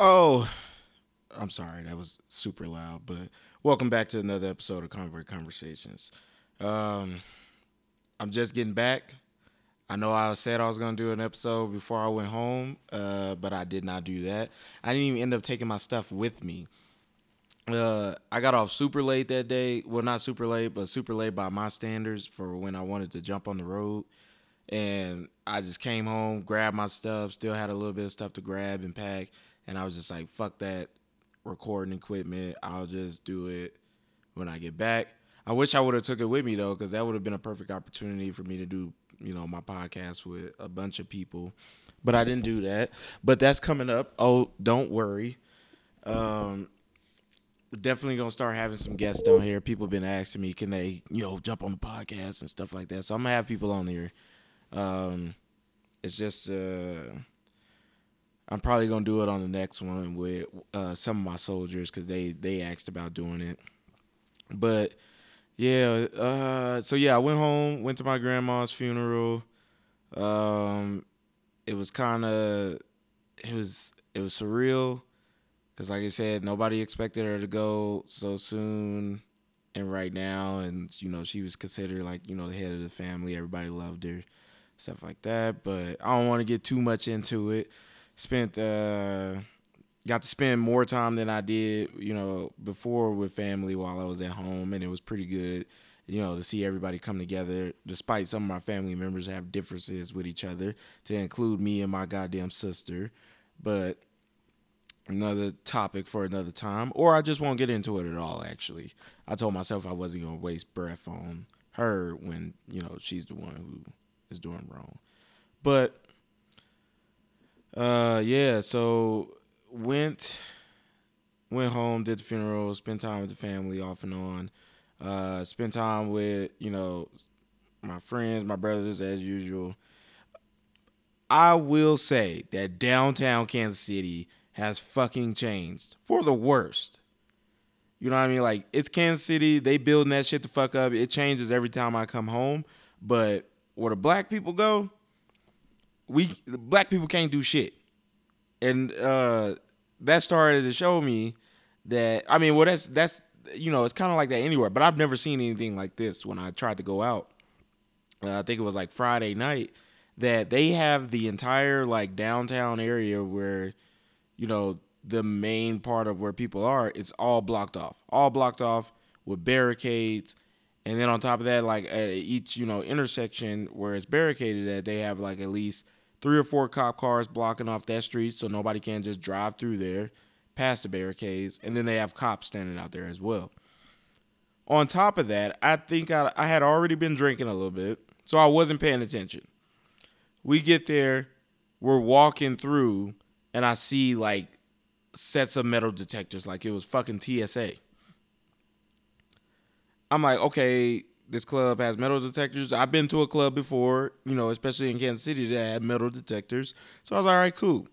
Oh, I'm sorry, that was super loud, but welcome back to another episode of Convert Conversations. Um, I'm just getting back. I know I said I was gonna do an episode before I went home, uh, but I did not do that. I didn't even end up taking my stuff with me. Uh, I got off super late that day. Well, not super late, but super late by my standards for when I wanted to jump on the road. And I just came home, grabbed my stuff, still had a little bit of stuff to grab and pack, and I was just like, "Fuck that recording equipment. I'll just do it when I get back." I wish I would have took it with me though, because that would have been a perfect opportunity for me to do, you know, my podcast with a bunch of people. But I didn't do that. But that's coming up. Oh, don't worry. Um, definitely gonna start having some guests down here. People have been asking me, can they, you know, jump on the podcast and stuff like that. So I'm gonna have people on here. Um, it's just uh, I'm probably gonna do it on the next one with uh, some of my soldiers because they they asked about doing it. But yeah, uh, so yeah, I went home, went to my grandma's funeral. Um, it was kind of it was it was surreal because like I said, nobody expected her to go so soon and right now, and you know she was considered like you know the head of the family. Everybody loved her, stuff like that. But I don't want to get too much into it. Spent uh, got to spend more time than I did you know before with family while I was at home, and it was pretty good. You know, to see everybody come together, despite some of my family members have differences with each other, to include me and my goddamn sister. But another topic for another time, or I just won't get into it at all. Actually, I told myself I wasn't gonna waste breath on her when you know she's the one who is doing wrong. But uh, yeah, so went went home, did the funeral, spent time with the family off and on. Uh, spent time with you know my friends, my brothers as usual. I will say that downtown Kansas City has fucking changed for the worst. You know what I mean? Like it's Kansas City, they building that shit the fuck up. It changes every time I come home, but where the black people go, we black people can't do shit. And uh that started to show me that I mean, well that's that's you know, it's kind of like that anywhere, but I've never seen anything like this when I tried to go out. Uh, I think it was like Friday night that they have the entire like downtown area where you know, the main part of where people are, it's all blocked off. All blocked off with barricades. And then on top of that, like at each, you know, intersection where it's barricaded at, they have like at least three or four cop cars blocking off that street so nobody can just drive through there past the barricades. And then they have cops standing out there as well. On top of that, I think I, I had already been drinking a little bit, so I wasn't paying attention. We get there, we're walking through, and I see like sets of metal detectors, like it was fucking TSA. I'm like, okay, this club has metal detectors. I've been to a club before, you know, especially in Kansas City that had metal detectors. So I was like, all right, cool.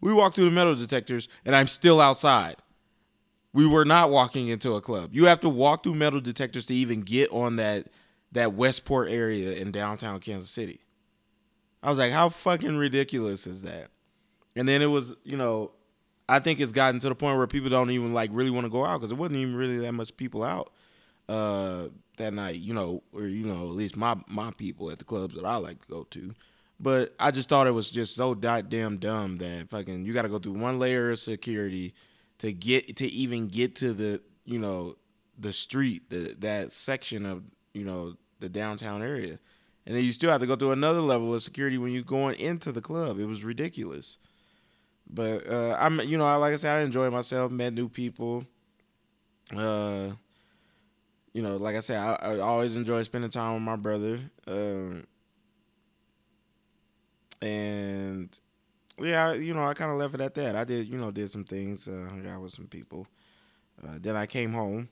We walked through the metal detectors, and I'm still outside. We were not walking into a club. You have to walk through metal detectors to even get on that that Westport area in downtown Kansas City. I was like, how fucking ridiculous is that? And then it was, you know, I think it's gotten to the point where people don't even like really want to go out because it wasn't even really that much people out uh, that night, you know, or you know, at least my my people at the clubs that I like to go to. But I just thought it was just so goddamn dumb that fucking you got to go through one layer of security to get to even get to the you know the street the that section of you know the downtown area, and then you still have to go through another level of security when you're going into the club. It was ridiculous. But uh, I'm, you know, like I said, I enjoyed myself, met new people. Uh, you know, like I said, I, I always enjoy spending time with my brother. Um, and yeah, you know, I kind of left it at that. I did, you know, did some things, uh, hung out with some people. Uh, then I came home,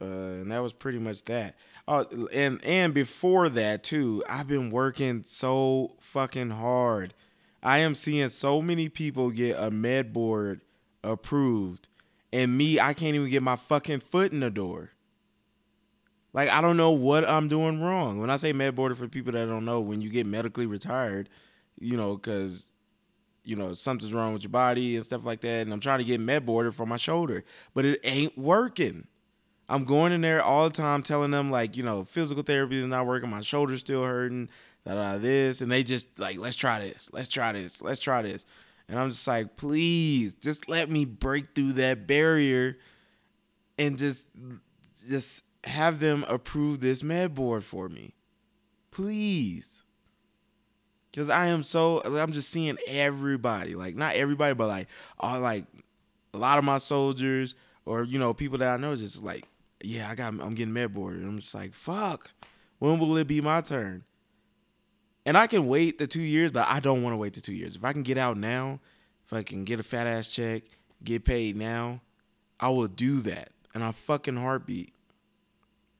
uh, and that was pretty much that. Oh, and and before that too, I've been working so fucking hard. I am seeing so many people get a med board approved, and me, I can't even get my fucking foot in the door. Like I don't know what I'm doing wrong. When I say med board for people that don't know, when you get medically retired, you know, because you know something's wrong with your body and stuff like that, and I'm trying to get med boarded for my shoulder, but it ain't working. I'm going in there all the time telling them like, you know, physical therapy is not working, my shoulder's still hurting, da da this, and they just like, let's try this, let's try this, let's try this, and I'm just like, please, just let me break through that barrier, and just just have them approve this med board for me, please. Cause I am so I'm just seeing everybody, like not everybody, but like all like a lot of my soldiers or you know people that I know just like yeah, I got I'm getting med boarded. I'm just like, fuck. When will it be my turn? And I can wait the two years, but I don't want to wait the two years. If I can get out now, if I can get a fat ass check, get paid now, I will do that. And I fucking heartbeat.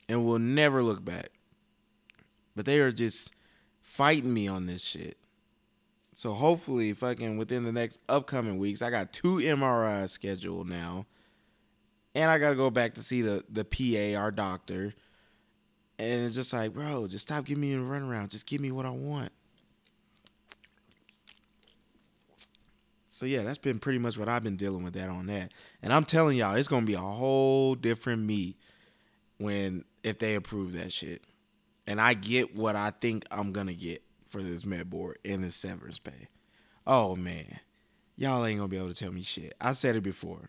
And will never look back. But they are just fighting me on this shit. So hopefully, fucking within the next upcoming weeks, I got two MRIs scheduled now and I gotta go back to see the the PA, our doctor. And it's just like, bro, just stop giving me a runaround. Just give me what I want. So yeah, that's been pretty much what I've been dealing with that on that. And I'm telling y'all, it's gonna be a whole different me when if they approve that shit. And I get what I think I'm gonna get for this med board and this severance pay. Oh man. Y'all ain't gonna be able to tell me shit. I said it before.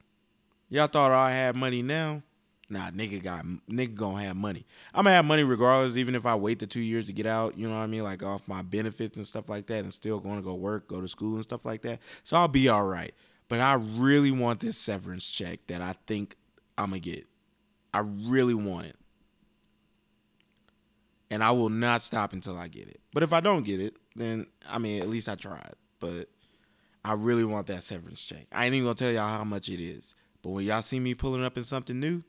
Y'all thought I had money now? Nah, nigga got nigga gonna have money. I'm gonna have money regardless, even if I wait the two years to get out. You know what I mean? Like off my benefits and stuff like that, and still going to go work, go to school and stuff like that. So I'll be all right. But I really want this severance check that I think I'm gonna get. I really want it, and I will not stop until I get it. But if I don't get it, then I mean, at least I tried. But I really want that severance check. I ain't even gonna tell y'all how much it is. But when y'all see me pulling up in something new,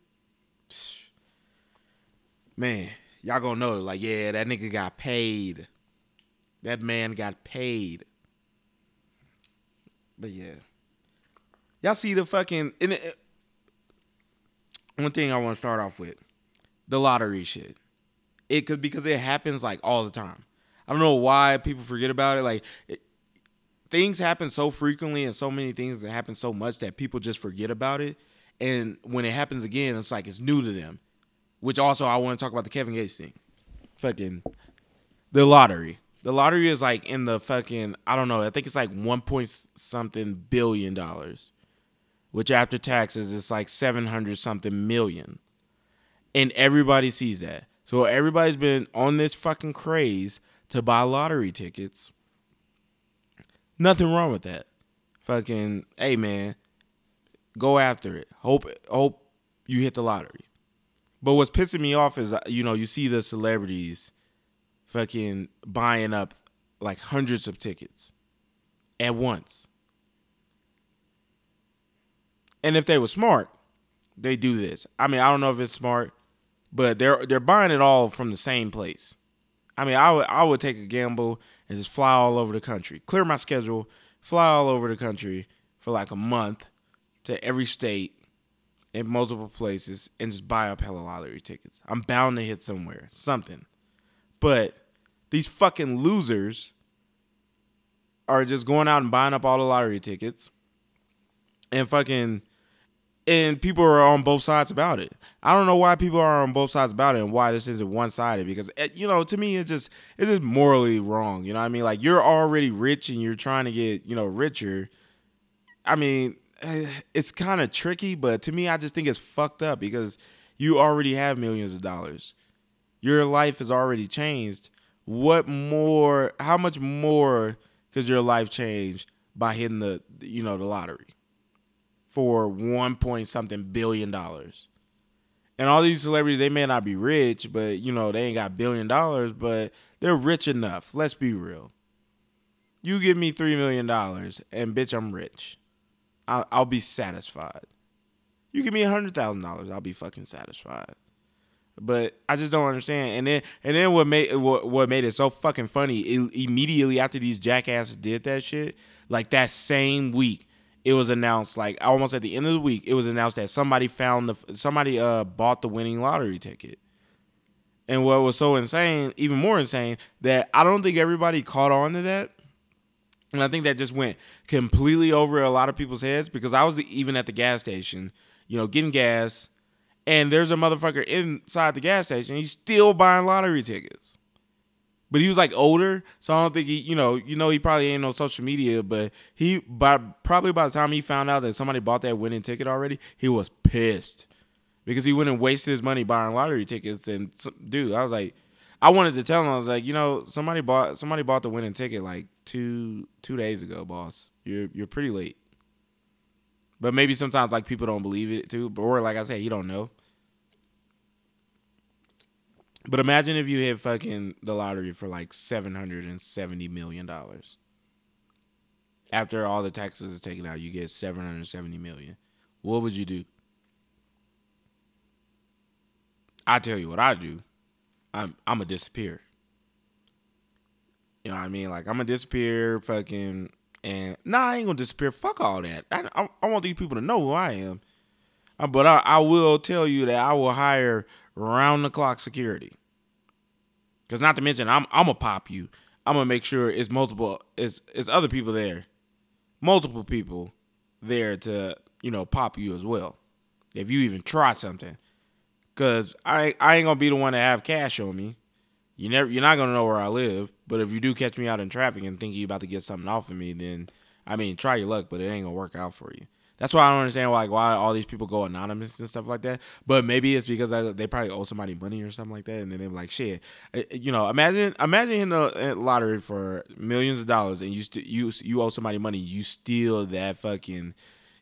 man, y'all gonna know like, yeah, that nigga got paid. That man got paid. But yeah, y'all see the fucking. It, one thing I want to start off with, the lottery shit. It cause because it happens like all the time. I don't know why people forget about it. Like it, things happen so frequently and so many things that happen so much that people just forget about it. And when it happens again, it's like it's new to them. Which also I want to talk about the Kevin Gates thing. Fucking the lottery. The lottery is like in the fucking I don't know, I think it's like one point something billion dollars. Which after taxes it's like seven hundred something million. And everybody sees that. So everybody's been on this fucking craze to buy lottery tickets Nothing wrong with that. Fucking, hey man, go after it. Hope hope you hit the lottery. But what's pissing me off is you know you see the celebrities fucking buying up like hundreds of tickets at once. And if they were smart, they do this. I mean, I don't know if it's smart, but they're they're buying it all from the same place. I mean, I would I would take a gamble and just fly all over the country, clear my schedule, fly all over the country for like a month to every state in multiple places and just buy up hella lottery tickets. I'm bound to hit somewhere, something. But these fucking losers are just going out and buying up all the lottery tickets and fucking and people are on both sides about it. I don't know why people are on both sides about it and why this isn't one sided because eh, you know to me it's just it's just morally wrong. You know what I mean? Like you're already rich and you're trying to get you know richer. I mean, eh, it's kind of tricky, but to me, I just think it's fucked up because you already have millions of dollars. Your life has already changed. What more? How much more could your life change by hitting the you know the lottery? For one point something billion dollars. And all these celebrities, they may not be rich, but you know, they ain't got billion dollars, but they're rich enough. Let's be real. You give me three million dollars, and bitch, I'm rich. I'll, I'll be satisfied. You give me a hundred thousand dollars, I'll be fucking satisfied. But I just don't understand. And then, and then what made what, what made it so fucking funny? It, immediately after these jackasses did that shit, like that same week, it was announced like almost at the end of the week it was announced that somebody found the somebody uh bought the winning lottery ticket and what was so insane even more insane that i don't think everybody caught on to that And I think that just went completely over a lot of people's heads because I was even at the gas station, you know, getting gas, and there's a motherfucker inside the gas station. He's still buying lottery tickets. But he was like older, so I don't think he, you know, you know, he probably ain't on social media. But he, by probably by the time he found out that somebody bought that winning ticket already, he was pissed because he went and wasted his money buying lottery tickets. And dude, I was like, I wanted to tell him, I was like, you know, somebody bought somebody bought the winning ticket like two two days ago, boss. You're you're pretty late. But maybe sometimes like people don't believe it too, or like I said, you don't know. But imagine if you hit fucking the lottery for like seven hundred and seventy million dollars. After all the taxes is taken out, you get seven hundred seventy million. What would you do? I tell you what I do. I'm I'm a disappear. You know what I mean? Like I'm gonna disappear, fucking, and nah, I ain't gonna disappear. Fuck all that. I I, I want these people to know who I am. Uh, but I, I will tell you that I will hire round the clock security. Cause not to mention I'm I'm gonna pop you. I'm gonna make sure it's multiple it's it's other people there. Multiple people there to, you know, pop you as well. If you even try something. Cause I I ain't gonna be the one to have cash on me. You never you're not gonna know where I live. But if you do catch me out in traffic and think you about to get something off of me, then I mean try your luck, but it ain't gonna work out for you. That's why I don't understand why, like why all these people go anonymous and stuff like that. But maybe it's because they probably owe somebody money or something like that, and then they're like, "Shit, eh, eh, you know, imagine imagine hitting the eh, lottery for millions of dollars, and you st- you you owe somebody money, you steal that fucking,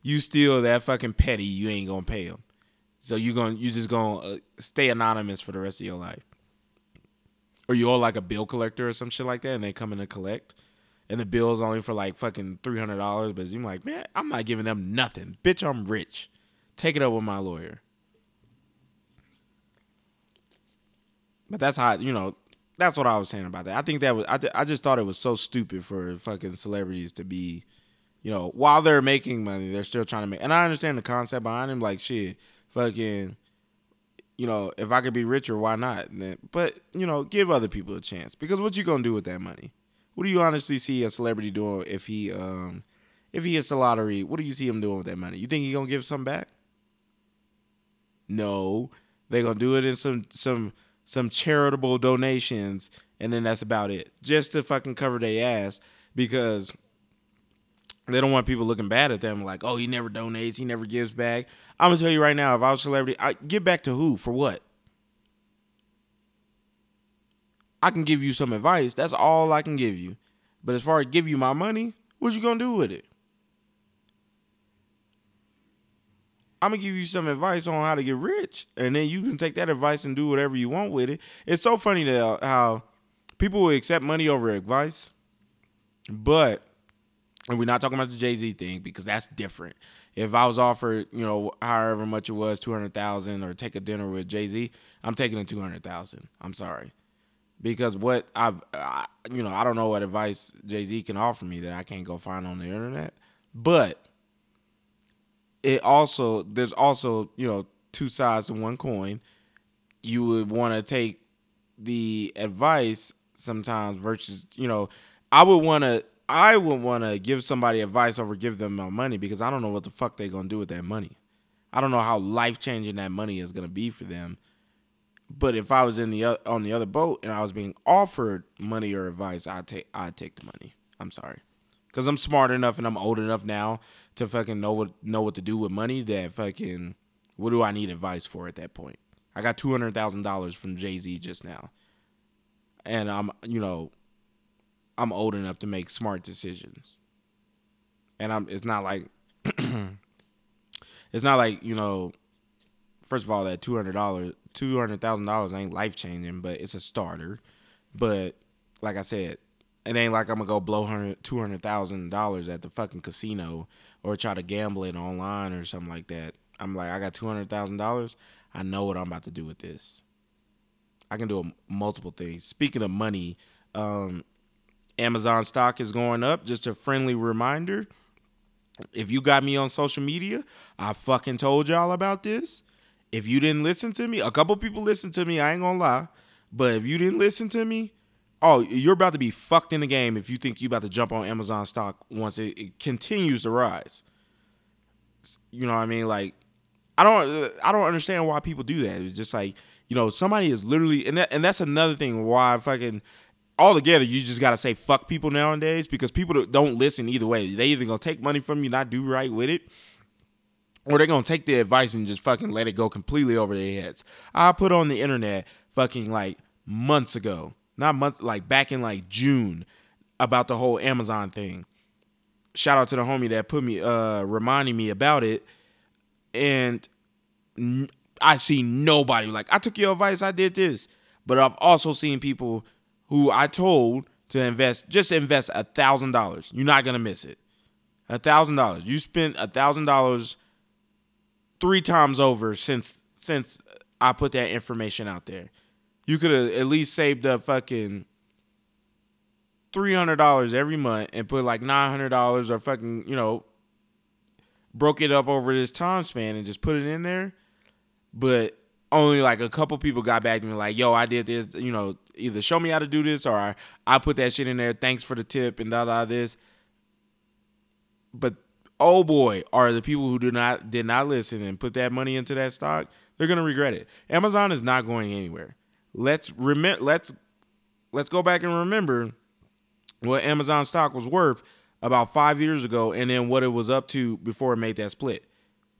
you steal that fucking petty, you ain't gonna pay them, so you going you just gonna uh, stay anonymous for the rest of your life, or you owe like a bill collector or some shit like that, and they come in to collect and the bill's only for like fucking three hundred dollars. But you're like, man, I'm not giving them nothing, bitch. I'm rich. Take it up with my lawyer. But that's how you know. That's what I was saying about that. I think that was. I, I just thought it was so stupid for fucking celebrities to be, you know, while they're making money, they're still trying to make. And I understand the concept behind them. Like shit, fucking, you know, if I could be richer, why not? But you know, give other people a chance because what you gonna do with that money? What do you honestly see a celebrity doing if he um if he hits the lottery? What do you see him doing with that money? You think he gonna give some back? No, they gonna do it in some some some charitable donations, and then that's about it, just to fucking cover their ass because they don't want people looking bad at them, like, oh, he never donates, he never gives back. I'm gonna tell you right now, if I was a celebrity, I give back to who for what? I can give you some advice. That's all I can give you. But as far as give you my money, what you gonna do with it? I'm gonna give you some advice on how to get rich, and then you can take that advice and do whatever you want with it. It's so funny that uh, how people will accept money over advice, but and we're not talking about the Jay Z thing because that's different. If I was offered, you know, however much it was, two hundred thousand, or take a dinner with Jay Z, I'm taking the two hundred thousand. I'm sorry because what I've, I, you know, I don't know what advice Jay Z can offer me that I can't go find on the internet, but it also there's also you know two sides to one coin. You would want to take the advice sometimes versus you know I would want to I would want to give somebody advice over give them my money because I don't know what the fuck they're gonna do with that money. I don't know how life changing that money is gonna be for them but if I was in the on the other boat and I was being offered money or advice, I'd take I'd take the money. I'm sorry, because I'm smart enough and I'm old enough now to fucking know what know what to do with money. That fucking what do I need advice for at that point? I got two hundred thousand dollars from Jay Z just now, and I'm you know I'm old enough to make smart decisions, and I'm it's not like it's not like you know first of all, that two hundred dollars, two hundred thousand dollars ain't life changing, but it's a starter. But like I said, it ain't like I'm gonna go blow two hundred thousand dollars at the fucking casino or try to gamble it online or something like that. I'm like, I got two hundred thousand dollars. I know what I'm about to do with this. I can do a, multiple things. Speaking of money, um, Amazon stock is going up. Just a friendly reminder. If you got me on social media, I fucking told y'all about this. If you didn't listen to me, a couple people listened to me, I ain't gonna lie. But if you didn't listen to me, oh, you're about to be fucked in the game if you think you about to jump on Amazon stock once it, it continues to rise. You know what I mean? Like, I don't, I don't understand why people do that. It's just like, you know, somebody is literally, and that, and that's another thing why fucking altogether you just gotta say fuck people nowadays because people don't listen either way. They either gonna take money from you, not do right with it, or they're gonna take the advice and just fucking let it go completely over their heads. I put on the internet fucking like months ago, not months, like back in like June, about the whole Amazon thing. Shout out to the homie that put me, uh, reminding me about it, and I see nobody like I took your advice, I did this, but I've also seen people who I told to invest, just invest a thousand dollars. You're not gonna miss it. A thousand dollars. You spent a thousand dollars three times over since since I put that information out there. You could have at least saved up fucking three hundred dollars every month and put like nine hundred dollars or fucking you know broke it up over this time span and just put it in there. But only like a couple people got back to me like, "Yo, I did this." You know, either show me how to do this or I, I put that shit in there. Thanks for the tip and da da this. But oh boy, are the people who do not did not listen and put that money into that stock, they're gonna regret it. Amazon is not going anywhere. Let's remember. Let's let's go back and remember what Amazon stock was worth about five years ago, and then what it was up to before it made that split.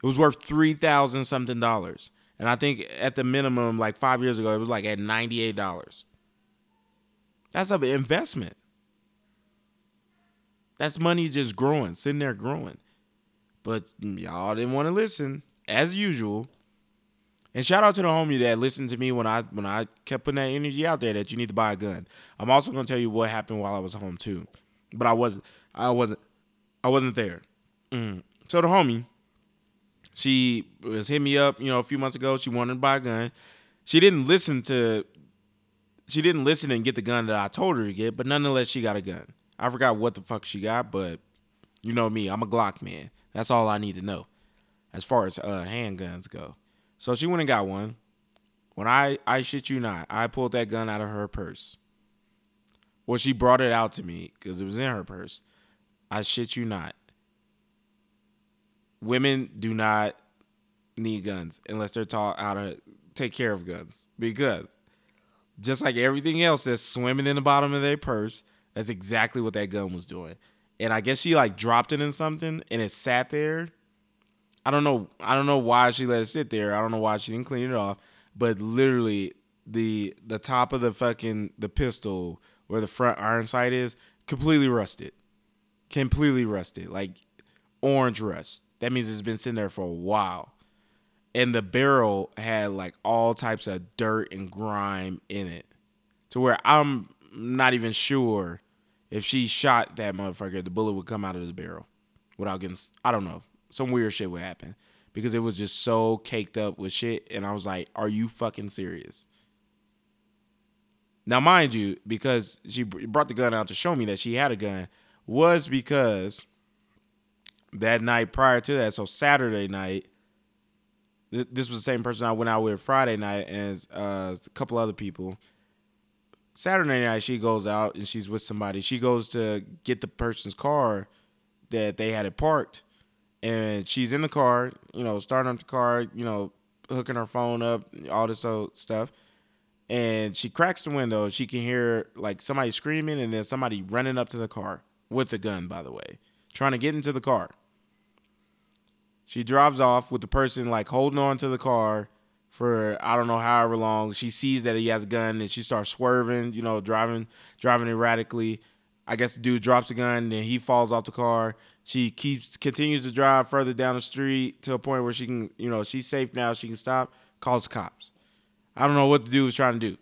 It was worth three thousand something dollars, and I think at the minimum, like five years ago, it was like at ninety eight dollars. That's an investment. That's money just growing, sitting there growing. But y'all didn't want to listen, as usual. And shout out to the homie that listened to me when I when I kept putting that energy out there that you need to buy a gun. I'm also gonna tell you what happened while I was home too, but I wasn't I wasn't I wasn't there. Mm. So the homie, she was hit me up, you know, a few months ago. She wanted to buy a gun. She didn't listen to she didn't listen and get the gun that I told her to get, but nonetheless, she got a gun. I forgot what the fuck she got, but you know me, I'm a Glock man. That's all I need to know as far as uh, handguns go. So she went and got one. When I I shit you not, I pulled that gun out of her purse. Well, she brought it out to me because it was in her purse. I shit you not. Women do not need guns unless they're taught how to take care of guns because just like everything else that's swimming in the bottom of their purse, that's exactly what that gun was doing. And I guess she like dropped it in something and it sat there. I don't know. I don't know why she let it sit there. I don't know why she didn't clean it off. But literally, the the top of the fucking the pistol where the front iron sight is completely rusted, completely rusted, like orange rust. That means it's been sitting there for a while and the barrel had like all types of dirt and grime in it to where i'm not even sure if she shot that motherfucker the bullet would come out of the barrel without getting i don't know some weird shit would happen because it was just so caked up with shit and i was like are you fucking serious now mind you because she brought the gun out to show me that she had a gun was because that night prior to that so saturday night this was the same person I went out with Friday night and uh, a couple other people. Saturday night, she goes out and she's with somebody. She goes to get the person's car that they had it parked, and she's in the car, you know, starting up the car, you know, hooking her phone up, all this old stuff. And she cracks the window. She can hear like somebody screaming, and then somebody running up to the car with a gun, by the way, trying to get into the car. She drives off with the person like holding on to the car for I don't know however long. She sees that he has a gun and she starts swerving, you know, driving driving erratically. I guess the dude drops a gun and he falls off the car. She keeps continues to drive further down the street to a point where she can, you know, she's safe now. She can stop. Calls cops. I don't know what the dude was trying to do.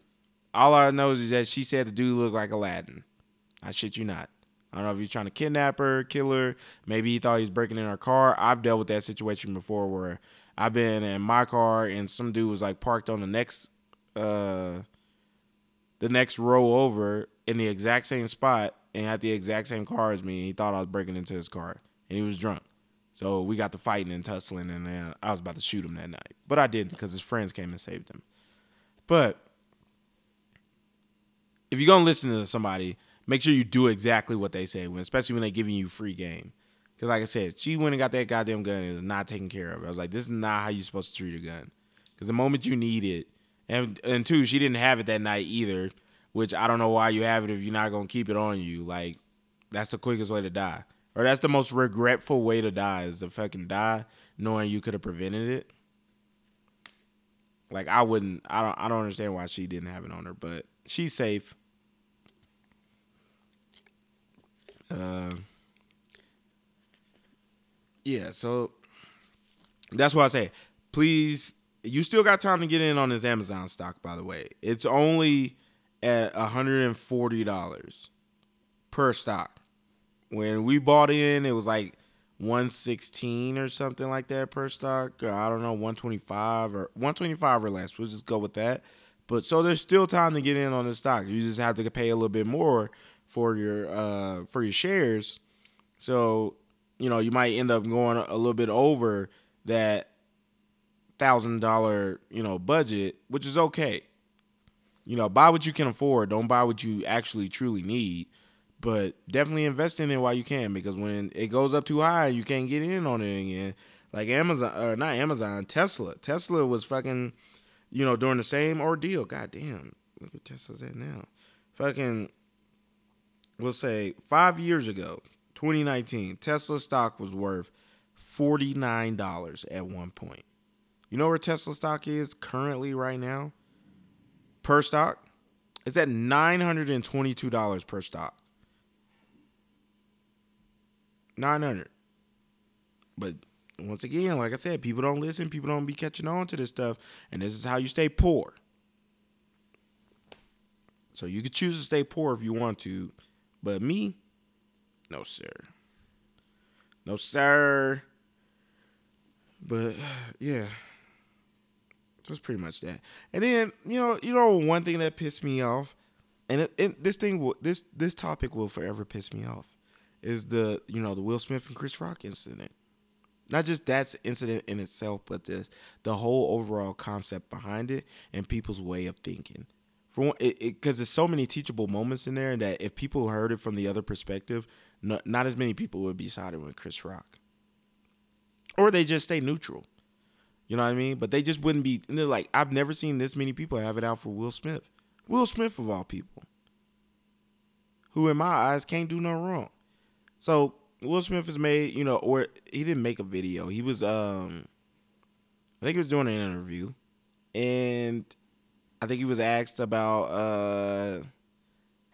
All I know is that she said the dude looked like Aladdin. I shit you not. I don't know if he's trying to kidnap her, kill her. Maybe he thought he was breaking in her car. I've dealt with that situation before where I've been in my car and some dude was like parked on the next uh the next row over in the exact same spot and had the exact same car as me. he thought I was breaking into his car and he was drunk. So we got to fighting and tussling and then I was about to shoot him that night. But I didn't because his friends came and saved him. But if you're gonna listen to somebody, make sure you do exactly what they say, especially when they're giving you free game. Because like I said, she went and got that goddamn gun and is not taken care of. I was like, this is not how you're supposed to treat a gun. Because the moment you need it, and and two, she didn't have it that night either. Which I don't know why you have it if you're not gonna keep it on you. Like that's the quickest way to die, or that's the most regretful way to die is to fucking die knowing you could have prevented it. Like I wouldn't. I don't. I don't understand why she didn't have it on her, but she's safe. Uh, yeah. So that's what I say. Please, you still got time to get in on this Amazon stock. By the way, it's only at hundred and forty dollars per stock. When we bought in, it was like 116 or something like that per stock. I don't know, 125 or 125 or less. We'll just go with that. But so there's still time to get in on the stock. You just have to pay a little bit more for your uh for your shares. So, you know, you might end up going a little bit over that thousand dollar, you know, budget, which is okay. You know, buy what you can afford. Don't buy what you actually truly need but definitely invest in it while you can because when it goes up too high, you can't get in on it again. Like Amazon, or not Amazon, Tesla. Tesla was fucking, you know, during the same ordeal. God damn, look at Tesla's at now. Fucking, we'll say five years ago, 2019, Tesla stock was worth $49 at one point. You know where Tesla stock is currently right now? Per stock? It's at $922 per stock. 900. But once again, like I said, people don't listen. People don't be catching on to this stuff. And this is how you stay poor. So you could choose to stay poor if you want to. But me, no, sir. No, sir. But yeah, that's pretty much that. And then you know, you know, one thing that pissed me off, and it, it, this thing will, this this topic will forever piss me off is the you know the Will Smith and Chris Rock incident. Not just that incident in itself, but the the whole overall concept behind it and people's way of thinking. For it, because there's so many teachable moments in there that if people heard it from the other perspective, not, as many people would be siding with Chris Rock, or they just stay neutral. You know what I mean? But they just wouldn't be. they're like, I've never seen this many people have it out for Will Smith. Will Smith of all people, who in my eyes can't do no wrong. So Will Smith has made, you know, or he didn't make a video. He was um I think he was doing an interview. And I think he was asked about uh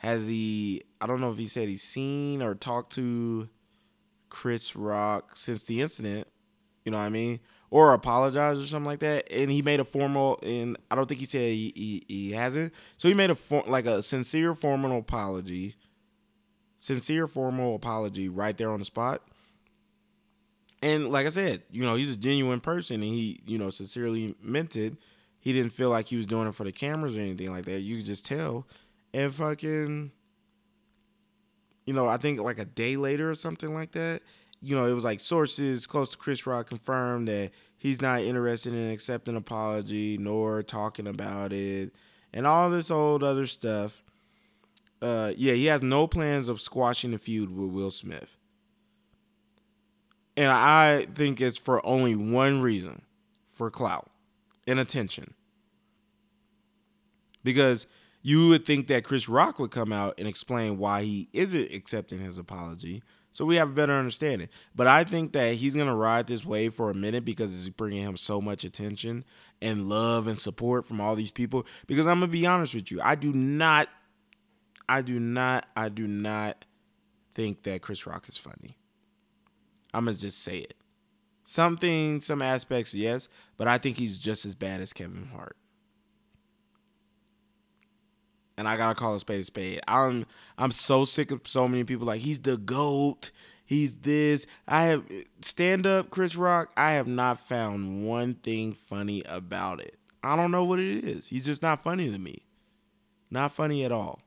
has he I don't know if he said he's seen or talked to Chris Rock since the incident, you know what I mean? Or apologized or something like that. And he made a formal and I don't think he said he, he, he hasn't. So he made a for, like a sincere formal apology sincere formal apology right there on the spot. And like I said, you know, he's a genuine person and he, you know, sincerely meant it. He didn't feel like he was doing it for the cameras or anything like that. You could just tell. And fucking, you know, I think like a day later or something like that, you know, it was like sources close to Chris Rock confirmed that he's not interested in accepting apology nor talking about it and all this old other stuff uh, yeah, he has no plans of squashing the feud with Will Smith. And I think it's for only one reason for clout and attention. Because you would think that Chris Rock would come out and explain why he isn't accepting his apology so we have a better understanding. But I think that he's going to ride this wave for a minute because it's bringing him so much attention and love and support from all these people. Because I'm going to be honest with you, I do not I do not I do not think that Chris Rock is funny. I'm gonna just say it. Something, some aspects, yes, but I think he's just as bad as Kevin Hart. And I gotta call a spade a spade. I'm I'm so sick of so many people like he's the goat. He's this. I have stand up Chris Rock. I have not found one thing funny about it. I don't know what it is. He's just not funny to me. Not funny at all.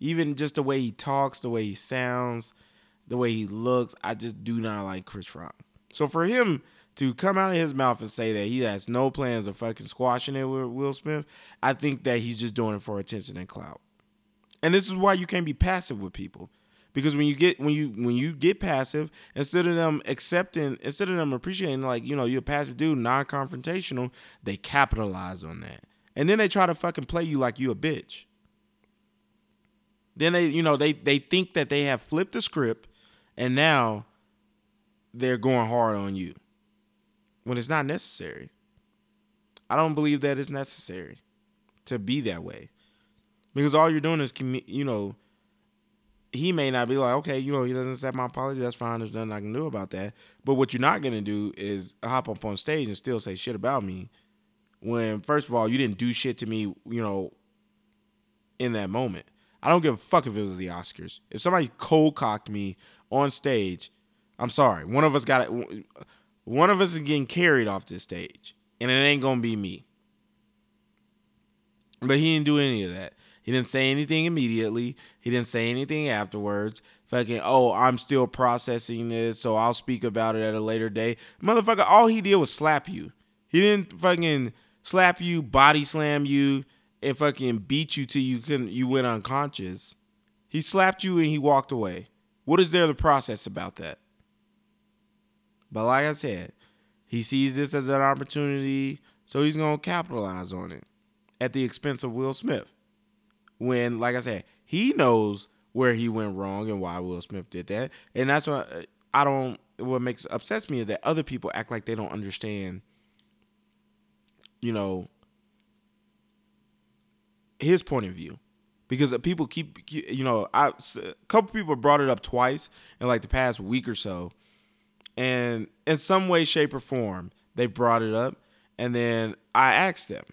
Even just the way he talks, the way he sounds, the way he looks, I just do not like Chris Rock. So for him to come out of his mouth and say that he has no plans of fucking squashing it with Will Smith, I think that he's just doing it for attention and clout. And this is why you can't be passive with people. Because when you get when you when you get passive, instead of them accepting, instead of them appreciating like, you know, you're a passive dude, non-confrontational, they capitalize on that. And then they try to fucking play you like you a bitch. Then they, you know, they they think that they have flipped the script and now they're going hard on you. When it's not necessary. I don't believe that it's necessary to be that way. Because all you're doing is, you know, he may not be like, okay, you know, he doesn't accept my apology. That's fine. There's nothing I can do about that. But what you're not gonna do is hop up on stage and still say shit about me. When first of all, you didn't do shit to me, you know, in that moment. I don't give a fuck if it was the Oscars. If somebody cold cocked me on stage, I'm sorry. One of us got it. One of us is getting carried off this stage, and it ain't gonna be me. But he didn't do any of that. He didn't say anything immediately. He didn't say anything afterwards. Fucking, oh, I'm still processing this, so I'll speak about it at a later date. Motherfucker, all he did was slap you. He didn't fucking slap you, body slam you, and fucking beat you till you couldn't you went unconscious. He slapped you and he walked away. What is there to process about that? But like I said, he sees this as an opportunity, so he's gonna capitalize on it at the expense of Will Smith when, like I said, he knows where he went wrong and why Will Smith did that. And that's what uh, I don't. What makes upsets me is that other people act like they don't understand. You know, his point of view, because people keep, you know, I a couple people brought it up twice in like the past week or so, and in some way, shape, or form, they brought it up, and then I asked them,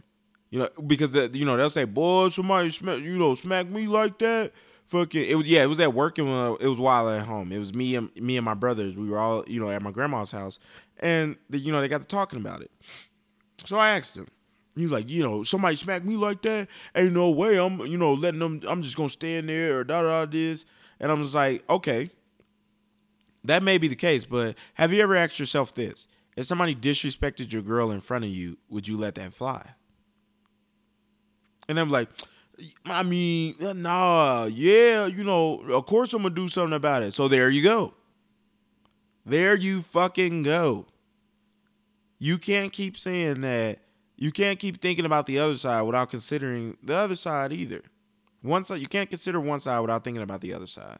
you know, because the you know they'll say, "Boy, somebody smack you know smack me like that." Fucking, it was yeah, it was at work and uh, it was while at home. It was me and me and my brothers. We were all you know at my grandma's house, and the, you know they got to talking about it. So I asked him. He was like, you know, somebody smack me like that. Ain't no way I'm, you know, letting them. I'm just gonna stand there or da da this. And I'm just like, okay, that may be the case, but have you ever asked yourself this? If somebody disrespected your girl in front of you, would you let that fly? And I'm like, I mean, nah, yeah, you know, of course I'm gonna do something about it. So there you go. There you fucking go. You can't keep saying that. You can't keep thinking about the other side without considering the other side either. One side, you can't consider one side without thinking about the other side.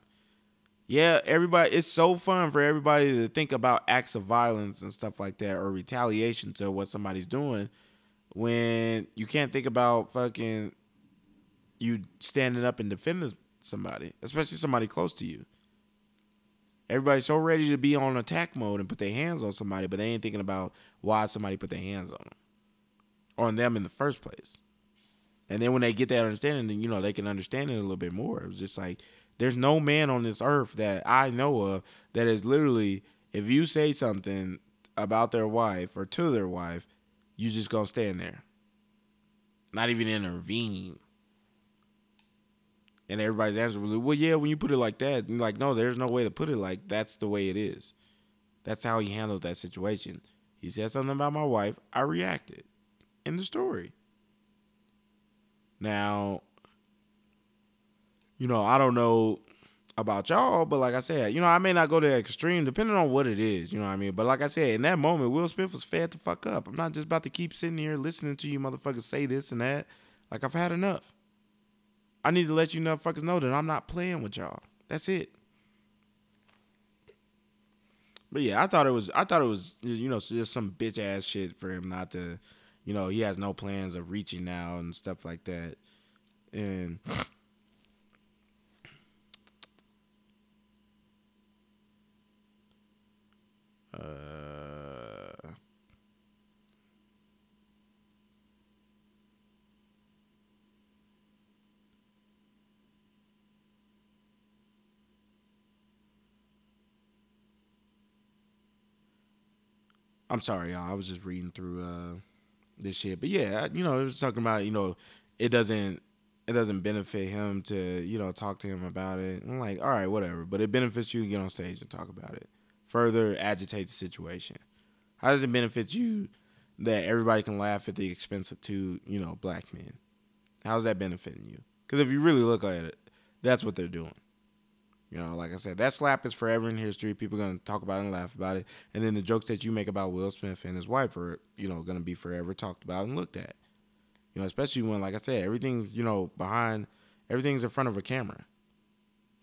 Yeah, everybody, it's so fun for everybody to think about acts of violence and stuff like that or retaliation to what somebody's doing when you can't think about fucking you standing up and defending somebody, especially somebody close to you. Everybody's so ready to be on attack mode and put their hands on somebody, but they ain't thinking about why somebody put their hands on them, on them in the first place. And then when they get that understanding, then you know they can understand it a little bit more. It was just like there's no man on this earth that I know of that is literally if you say something about their wife or to their wife, you just gonna stand there, not even intervene. And everybody's answer was, "Well, yeah, when you put it like that, like, no, there's no way to put it like that's the way it is. That's how he handled that situation. He said something about my wife. I reacted in the story. Now, you know, I don't know about y'all, but like I said, you know, I may not go to extreme depending on what it is, you know what I mean? But like I said, in that moment, Will Smith was fed the fuck up. I'm not just about to keep sitting here listening to you motherfuckers say this and that. Like I've had enough. I need to let you motherfuckers know that I'm not playing with y'all. That's it. But yeah, I thought it was I thought it was you know just some bitch ass shit for him not to, you know, he has no plans of reaching now and stuff like that. And I'm sorry, y'all. I was just reading through uh, this shit, but yeah, you know, it was talking about you know, it doesn't it doesn't benefit him to you know talk to him about it. I'm like, all right, whatever, but it benefits you to get on stage and talk about it further agitate the situation? How does it benefit you that everybody can laugh at the expense of two, you know, black men? How's that benefiting you? Because if you really look at it, That's what they're doing. You know, like I said, that slap is forever in history. People are gonna talk about it and laugh about it. And then the jokes that you make about Will Smith and his wife are, you know, gonna be forever talked about and looked at. You know, especially when, like I said, everything's, you know, behind everything's in front of a camera.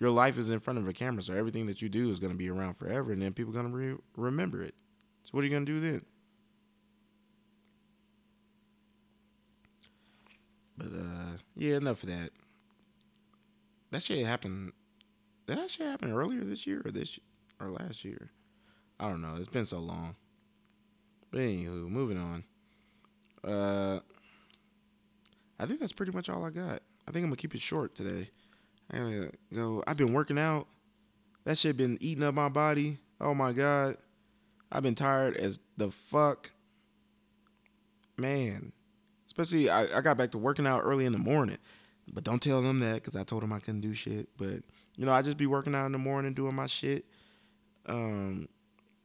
Your life is in front of a camera, so everything that you do is gonna be around forever, and then people are gonna re- remember it. So what are you gonna do then? But uh, yeah, enough of that. That shit happened did that shit happen earlier this year or this or last year? I don't know. It's been so long. But anywho, moving on. Uh, I think that's pretty much all I got. I think I'm gonna keep it short today. I gotta go. I've been working out. That shit been eating up my body. Oh my god. I've been tired as the fuck. Man. Especially I, I got back to working out early in the morning. But don't tell them that because I told them I couldn't do shit. But you know, I just be working out in the morning doing my shit. Um,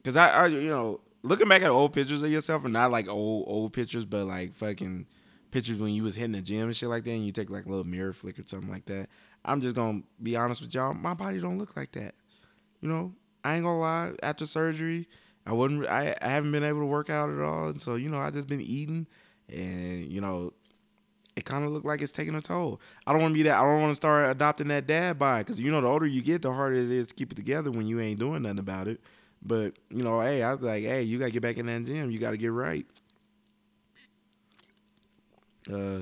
cause I, I, you know, looking back at old pictures of yourself, and not like old old pictures, but like fucking pictures when you was hitting the gym and shit like that, and you take like a little mirror flick or something like that. I'm just gonna be honest with y'all, my body don't look like that. You know, I ain't gonna lie. After surgery, I wouldn't. I, I haven't been able to work out at all, and so you know, I just been eating, and you know, it kind of looked like it's taking a toll. I don't want to be that. I don't want to start adopting that dad bod because you know the older you get, the harder it is to keep it together when you ain't doing nothing about it. But you know, hey, I was like, hey, you gotta get back in that gym. You gotta get right. Uh,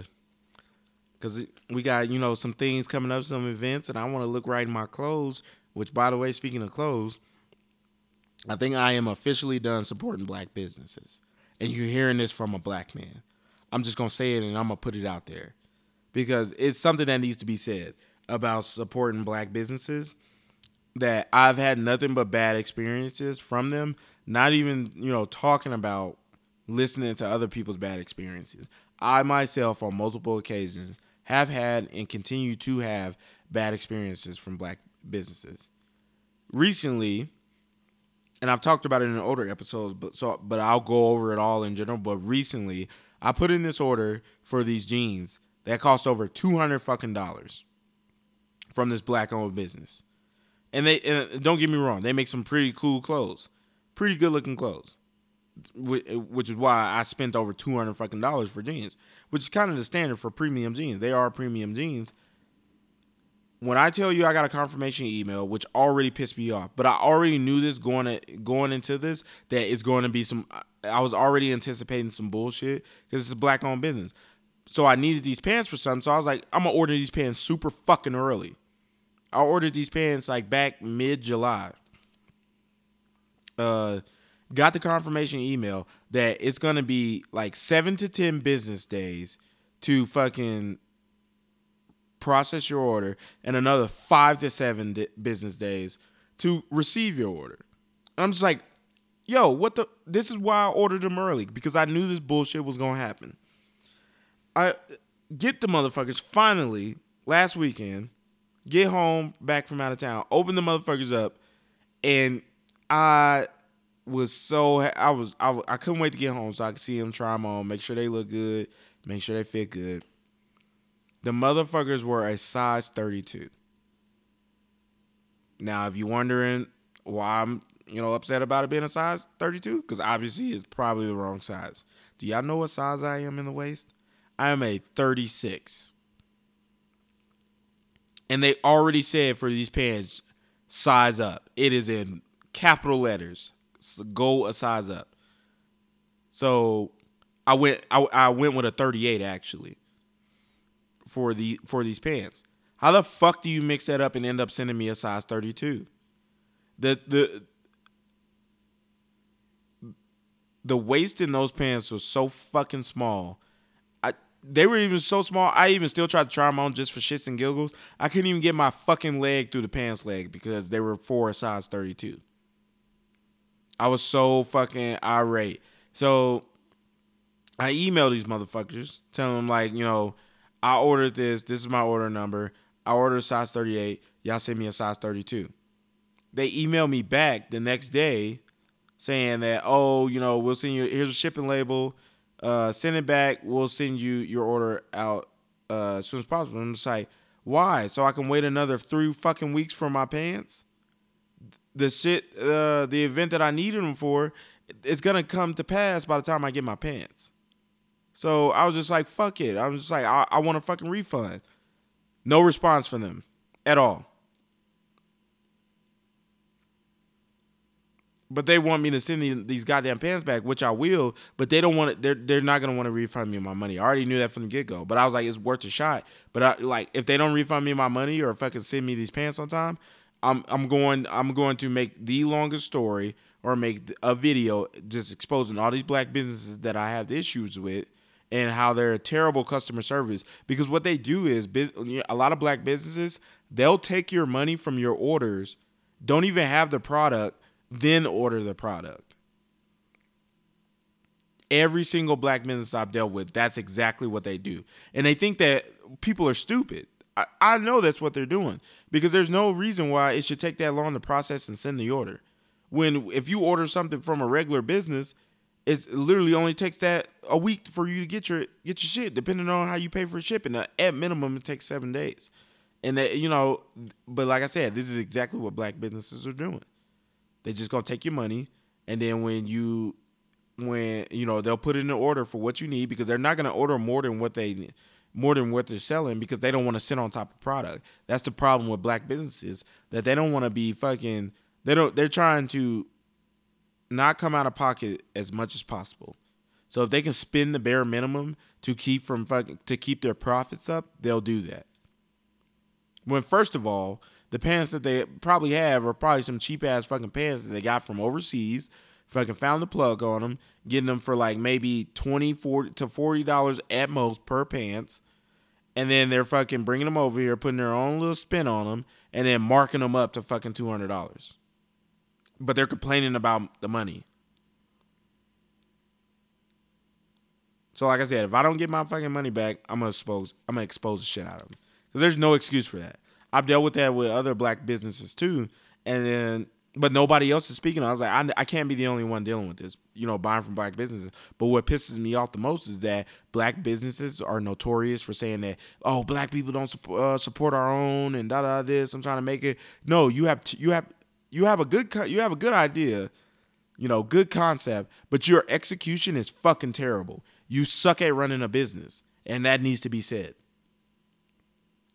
cause we got you know some things coming up, some events, and I want to look right in my clothes. Which, by the way, speaking of clothes, I think I am officially done supporting black businesses. And you're hearing this from a black man. I'm just gonna say it and I'm gonna put it out there because it's something that needs to be said about supporting black businesses that I've had nothing but bad experiences from them. Not even, you know, talking about listening to other people's bad experiences. I myself, on multiple occasions, have had and continue to have bad experiences from black businesses. Recently, and I've talked about it in older episodes, but so but I'll go over it all in general. But recently, I put in this order for these jeans that cost over two hundred fucking dollars from this black owned business. And they and don't get me wrong, they make some pretty cool clothes, pretty good looking clothes, which is why I spent over two hundred fucking dollars for jeans, which is kind of the standard for premium jeans. They are premium jeans. When I tell you I got a confirmation email, which already pissed me off, but I already knew this going to, going into this that it's going to be some I was already anticipating some bullshit because it's a black owned business. So I needed these pants for something. So I was like, I'm gonna order these pants super fucking early. I ordered these pants like back mid July. Uh, got the confirmation email that it's gonna be like seven to ten business days to fucking process your order, and another five to seven business days to receive your order. And I'm just like, yo, what the? This is why I ordered them early because I knew this bullshit was gonna happen. I get the motherfuckers finally last weekend. Get home back from out of town. Open the motherfuckers up, and I was so I was I, I couldn't wait to get home so I could see them try them on, make sure they look good, make sure they fit good. The motherfuckers were a size 32. Now, if you're wondering why I'm you know, upset about it being a size 32? Because obviously it's probably the wrong size. Do y'all know what size I am in the waist? I am a 36. And they already said for these pants, size up. It is in capital letters. So go a size up. So I went I, I went with a 38 actually for the for these pants. How the fuck do you mix that up and end up sending me a size 32? The the the waist in those pants was so fucking small. I they were even so small. I even still tried to try them on just for shits and giggles. I couldn't even get my fucking leg through the pants leg because they were for size 32. I was so fucking irate. So I emailed these motherfuckers, telling them like, you know, I ordered this. This is my order number. I ordered size 38. Y'all sent me a size 32. They emailed me back the next day saying that, oh, you know, we'll send you here's a shipping label. Uh, send it back. We'll send you your order out uh, as soon as possible. And it's like, Why? So I can wait another three fucking weeks for my pants? The shit, uh, the event that I needed them for, it's gonna come to pass by the time I get my pants. So I was just like, fuck it. I was just like, I, I want a fucking refund. No response from them at all. But they want me to send these goddamn pants back, which I will. But they don't want it. They're they're not gonna want to refund me my money. I already knew that from the get go. But I was like, it's worth a shot. But I, like, if they don't refund me my money or can send me these pants on time, I'm I'm going I'm going to make the longest story or make a video just exposing all these black businesses that I have issues with and how they're a terrible customer service because what they do is a lot of black businesses they'll take your money from your orders don't even have the product then order the product every single black business i've dealt with that's exactly what they do and they think that people are stupid I, I know that's what they're doing because there's no reason why it should take that long to process and send the order when if you order something from a regular business it literally only takes that a week for you to get your get your shit, depending on how you pay for shipping. At minimum, it takes seven days, and that you know. But like I said, this is exactly what black businesses are doing. They're just gonna take your money, and then when you when you know they'll put it in an order for what you need because they're not gonna order more than what they more than what they're selling because they don't want to sit on top of product. That's the problem with black businesses that they don't want to be fucking. They don't. They're trying to not come out of pocket as much as possible. So if they can spend the bare minimum to keep from fucking, to keep their profits up, they'll do that. When first of all, the pants that they probably have are probably some cheap ass fucking pants that they got from overseas. Fucking found the plug on them, getting them for like maybe 20 40 to 40 dollars at most per pants. And then they're fucking bringing them over here, putting their own little spin on them, and then marking them up to fucking $200 but they're complaining about the money. So like I said, if I don't get my fucking money back, I'm gonna expose I'm gonna expose the shit out of them because there's no excuse for that. I've dealt with that with other black businesses too, and then but nobody else is speaking. I was like, I, I can't be the only one dealing with this, you know, buying from black businesses. But what pisses me off the most is that black businesses are notorious for saying that, oh, black people don't support, uh, support our own and da da this. I'm trying to make it. No, you have to, you have you have a good you have a good idea, you know, good concept, but your execution is fucking terrible. You suck at running a business, and that needs to be said.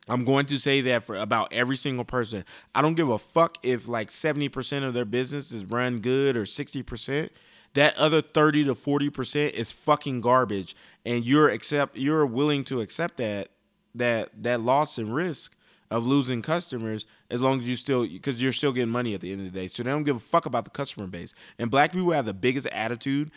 I'm going to say that for about every single person. I don't give a fuck if like 70% of their business is run good or 60%. That other 30 to 40% is fucking garbage and you're accept you're willing to accept that that that loss and risk of losing customers as long as you still because you're still getting money at the end of the day. So they don't give a fuck about the customer base. And black people have the biggest attitude.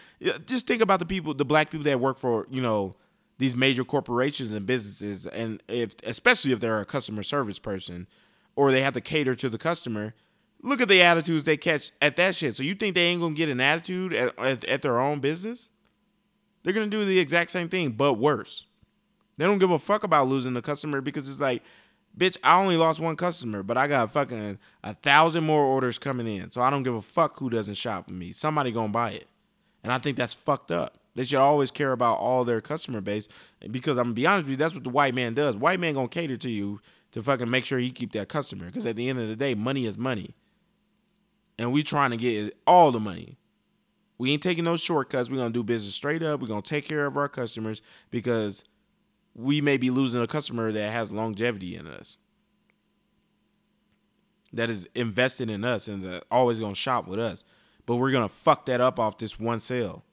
Just think about the people, the black people that work for you know these major corporations and businesses, and if especially if they're a customer service person or they have to cater to the customer. Look at the attitudes they catch at that shit. So you think they ain't gonna get an attitude at, at, at their own business? They're gonna do the exact same thing, but worse. They don't give a fuck about losing the customer because it's like Bitch, I only lost one customer, but I got fucking a thousand more orders coming in. So I don't give a fuck who doesn't shop with me. Somebody gonna buy it. And I think that's fucked up. They should always care about all their customer base because I'm gonna be honest with you, that's what the white man does. White man gonna cater to you to fucking make sure he keep that customer. Because at the end of the day, money is money. And we trying to get all the money. We ain't taking no shortcuts. We're gonna do business straight up. We're gonna take care of our customers because we may be losing a customer that has longevity in us that is invested in us and always to shop with us but we're to fuck that up off this one sale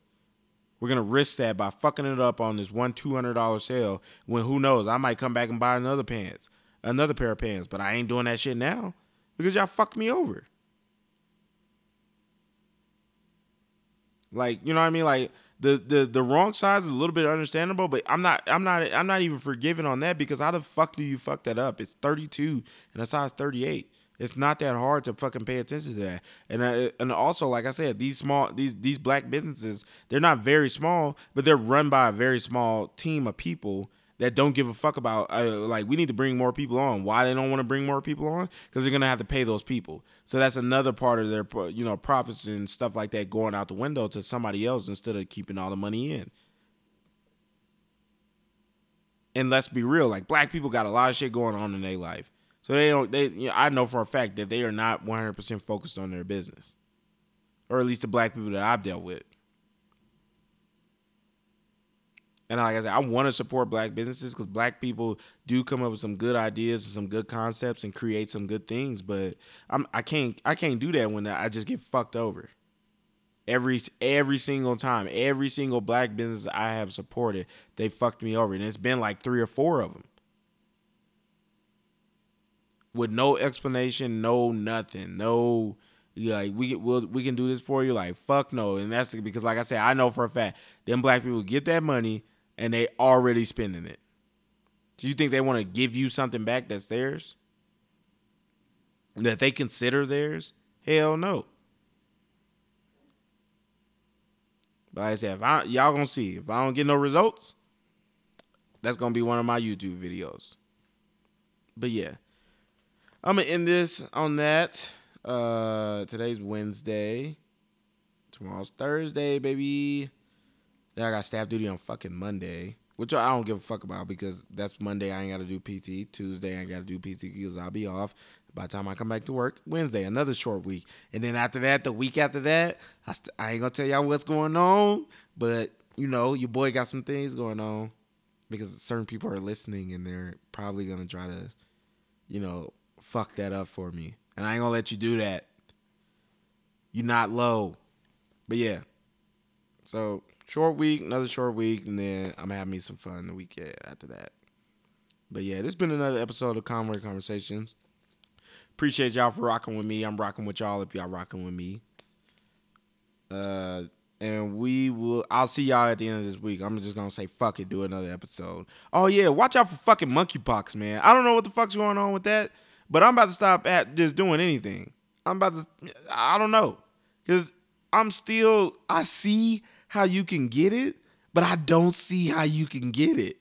we're to risk that by fucking it up on this one $200 sale when who knows i might come back and buy another pants another pair of pants but i ain't doing that shit now because y'all fucked me over like you know what i mean like the the the wrong size is a little bit understandable, but I'm not I'm not I'm not even forgiving on that because how the fuck do you fuck that up? It's 32 and a size 38. It's not that hard to fucking pay attention to that. And uh, and also, like I said, these small these these black businesses, they're not very small, but they're run by a very small team of people that don't give a fuck about uh, like we need to bring more people on. Why they don't want to bring more people on? Because they're gonna have to pay those people. So that's another part of their you know profits and stuff like that going out the window to somebody else instead of keeping all the money in. And let's be real, like black people got a lot of shit going on in their life. So they don't they you know, I know for a fact that they are not 100% focused on their business. Or at least the black people that I've dealt with. And like I said, I want to support black businesses because black people do come up with some good ideas and some good concepts and create some good things. But I'm I can't I can't do that when I just get fucked over. Every every single time, every single black business I have supported, they fucked me over, and it's been like three or four of them with no explanation, no nothing, no like we we'll, we can do this for you. Like fuck no, and that's because like I said, I know for a fact them black people get that money and they already spending it. Do you think they want to give you something back that's theirs? That they consider theirs? Hell no. But like I said, if I, y'all gonna see if I don't get no results, that's gonna be one of my YouTube videos. But yeah, I'm gonna end this on that. Uh, today's Wednesday. Tomorrow's Thursday, baby. Then I got staff duty on fucking Monday, which I don't give a fuck about because that's Monday. I ain't got to do PT. Tuesday I ain't got to do PT because I'll be off. By the time I come back to work, Wednesday, another short week, and then after that, the week after that, I, st- I ain't gonna tell y'all what's going on, but you know, your boy got some things going on because certain people are listening and they're probably gonna try to, you know, fuck that up for me, and I ain't gonna let you do that. You not low, but yeah. So short week, another short week, and then I'm have me some fun the week after that. But yeah, this has been another episode of Conway Conversations. Appreciate y'all for rocking with me. I'm rocking with y'all if y'all rocking with me. Uh, and we will. I'll see y'all at the end of this week. I'm just gonna say fuck it, do another episode. Oh yeah, watch out for fucking monkeypox, man. I don't know what the fuck's going on with that, but I'm about to stop at just doing anything. I'm about to. I don't know, cause I'm still. I see how you can get it, but I don't see how you can get it.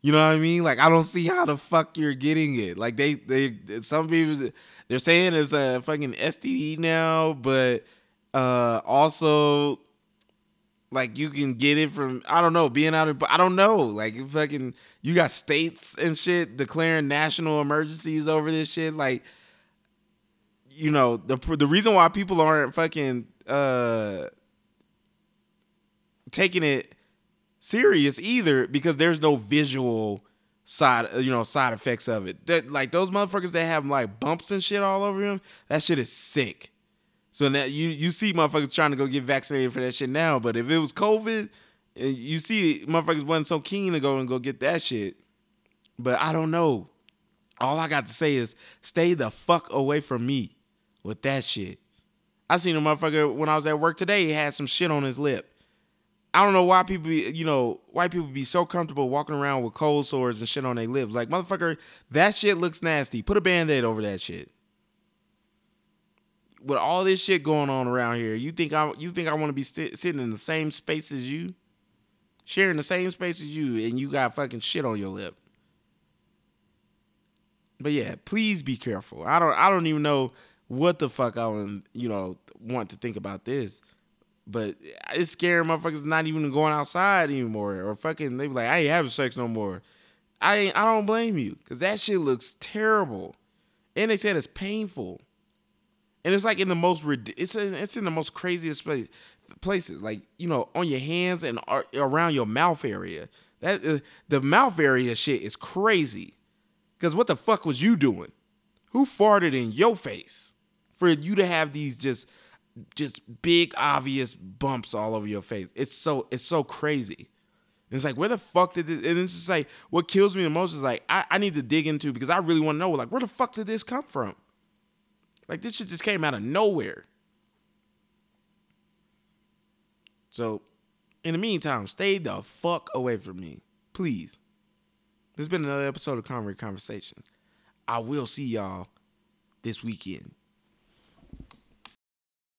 You know what I mean? Like I don't see how the fuck you're getting it. Like they they some people they're saying it's a fucking STD now, but uh also like you can get it from I don't know being out of I don't know. Like fucking you got states and shit declaring national emergencies over this shit like you know the the reason why people aren't fucking uh taking it serious either because there's no visual side you know side effects of it. Like those motherfuckers that have like bumps and shit all over them that shit is sick so now you you see motherfuckers trying to go get vaccinated for that shit now but if it was covid you see motherfuckers wasn't so keen to go and go get that shit but i don't know all i got to say is stay the fuck away from me with that shit i seen a motherfucker when i was at work today he had some shit on his lip I don't know why people, be, you know, white people be so comfortable walking around with cold sores and shit on their lips. Like, motherfucker, that shit looks nasty. Put a band aid over that shit. With all this shit going on around here, you think I, you think I want to be st- sitting in the same space as you, sharing the same space as you, and you got fucking shit on your lip? But yeah, please be careful. I don't, I don't even know what the fuck I would, you know, want to think about this. But it's scaring motherfuckers not even going outside anymore or fucking they be like, I ain't having sex no more. I ain't, I don't blame you because that shit looks terrible, and they said it's painful, and it's like in the most it's it's in the most craziest place, places like you know on your hands and around your mouth area. That uh, the mouth area shit is crazy, because what the fuck was you doing? Who farted in your face for you to have these just just big obvious bumps all over your face. It's so it's so crazy. it's like where the fuck did it? And it's just like what kills me the most is like I, I need to dig into because I really want to know like where the fuck did this come from? Like this shit just came out of nowhere. So, in the meantime, stay the fuck away from me, please. This has been another episode of Conversation Conversations. I will see y'all this weekend.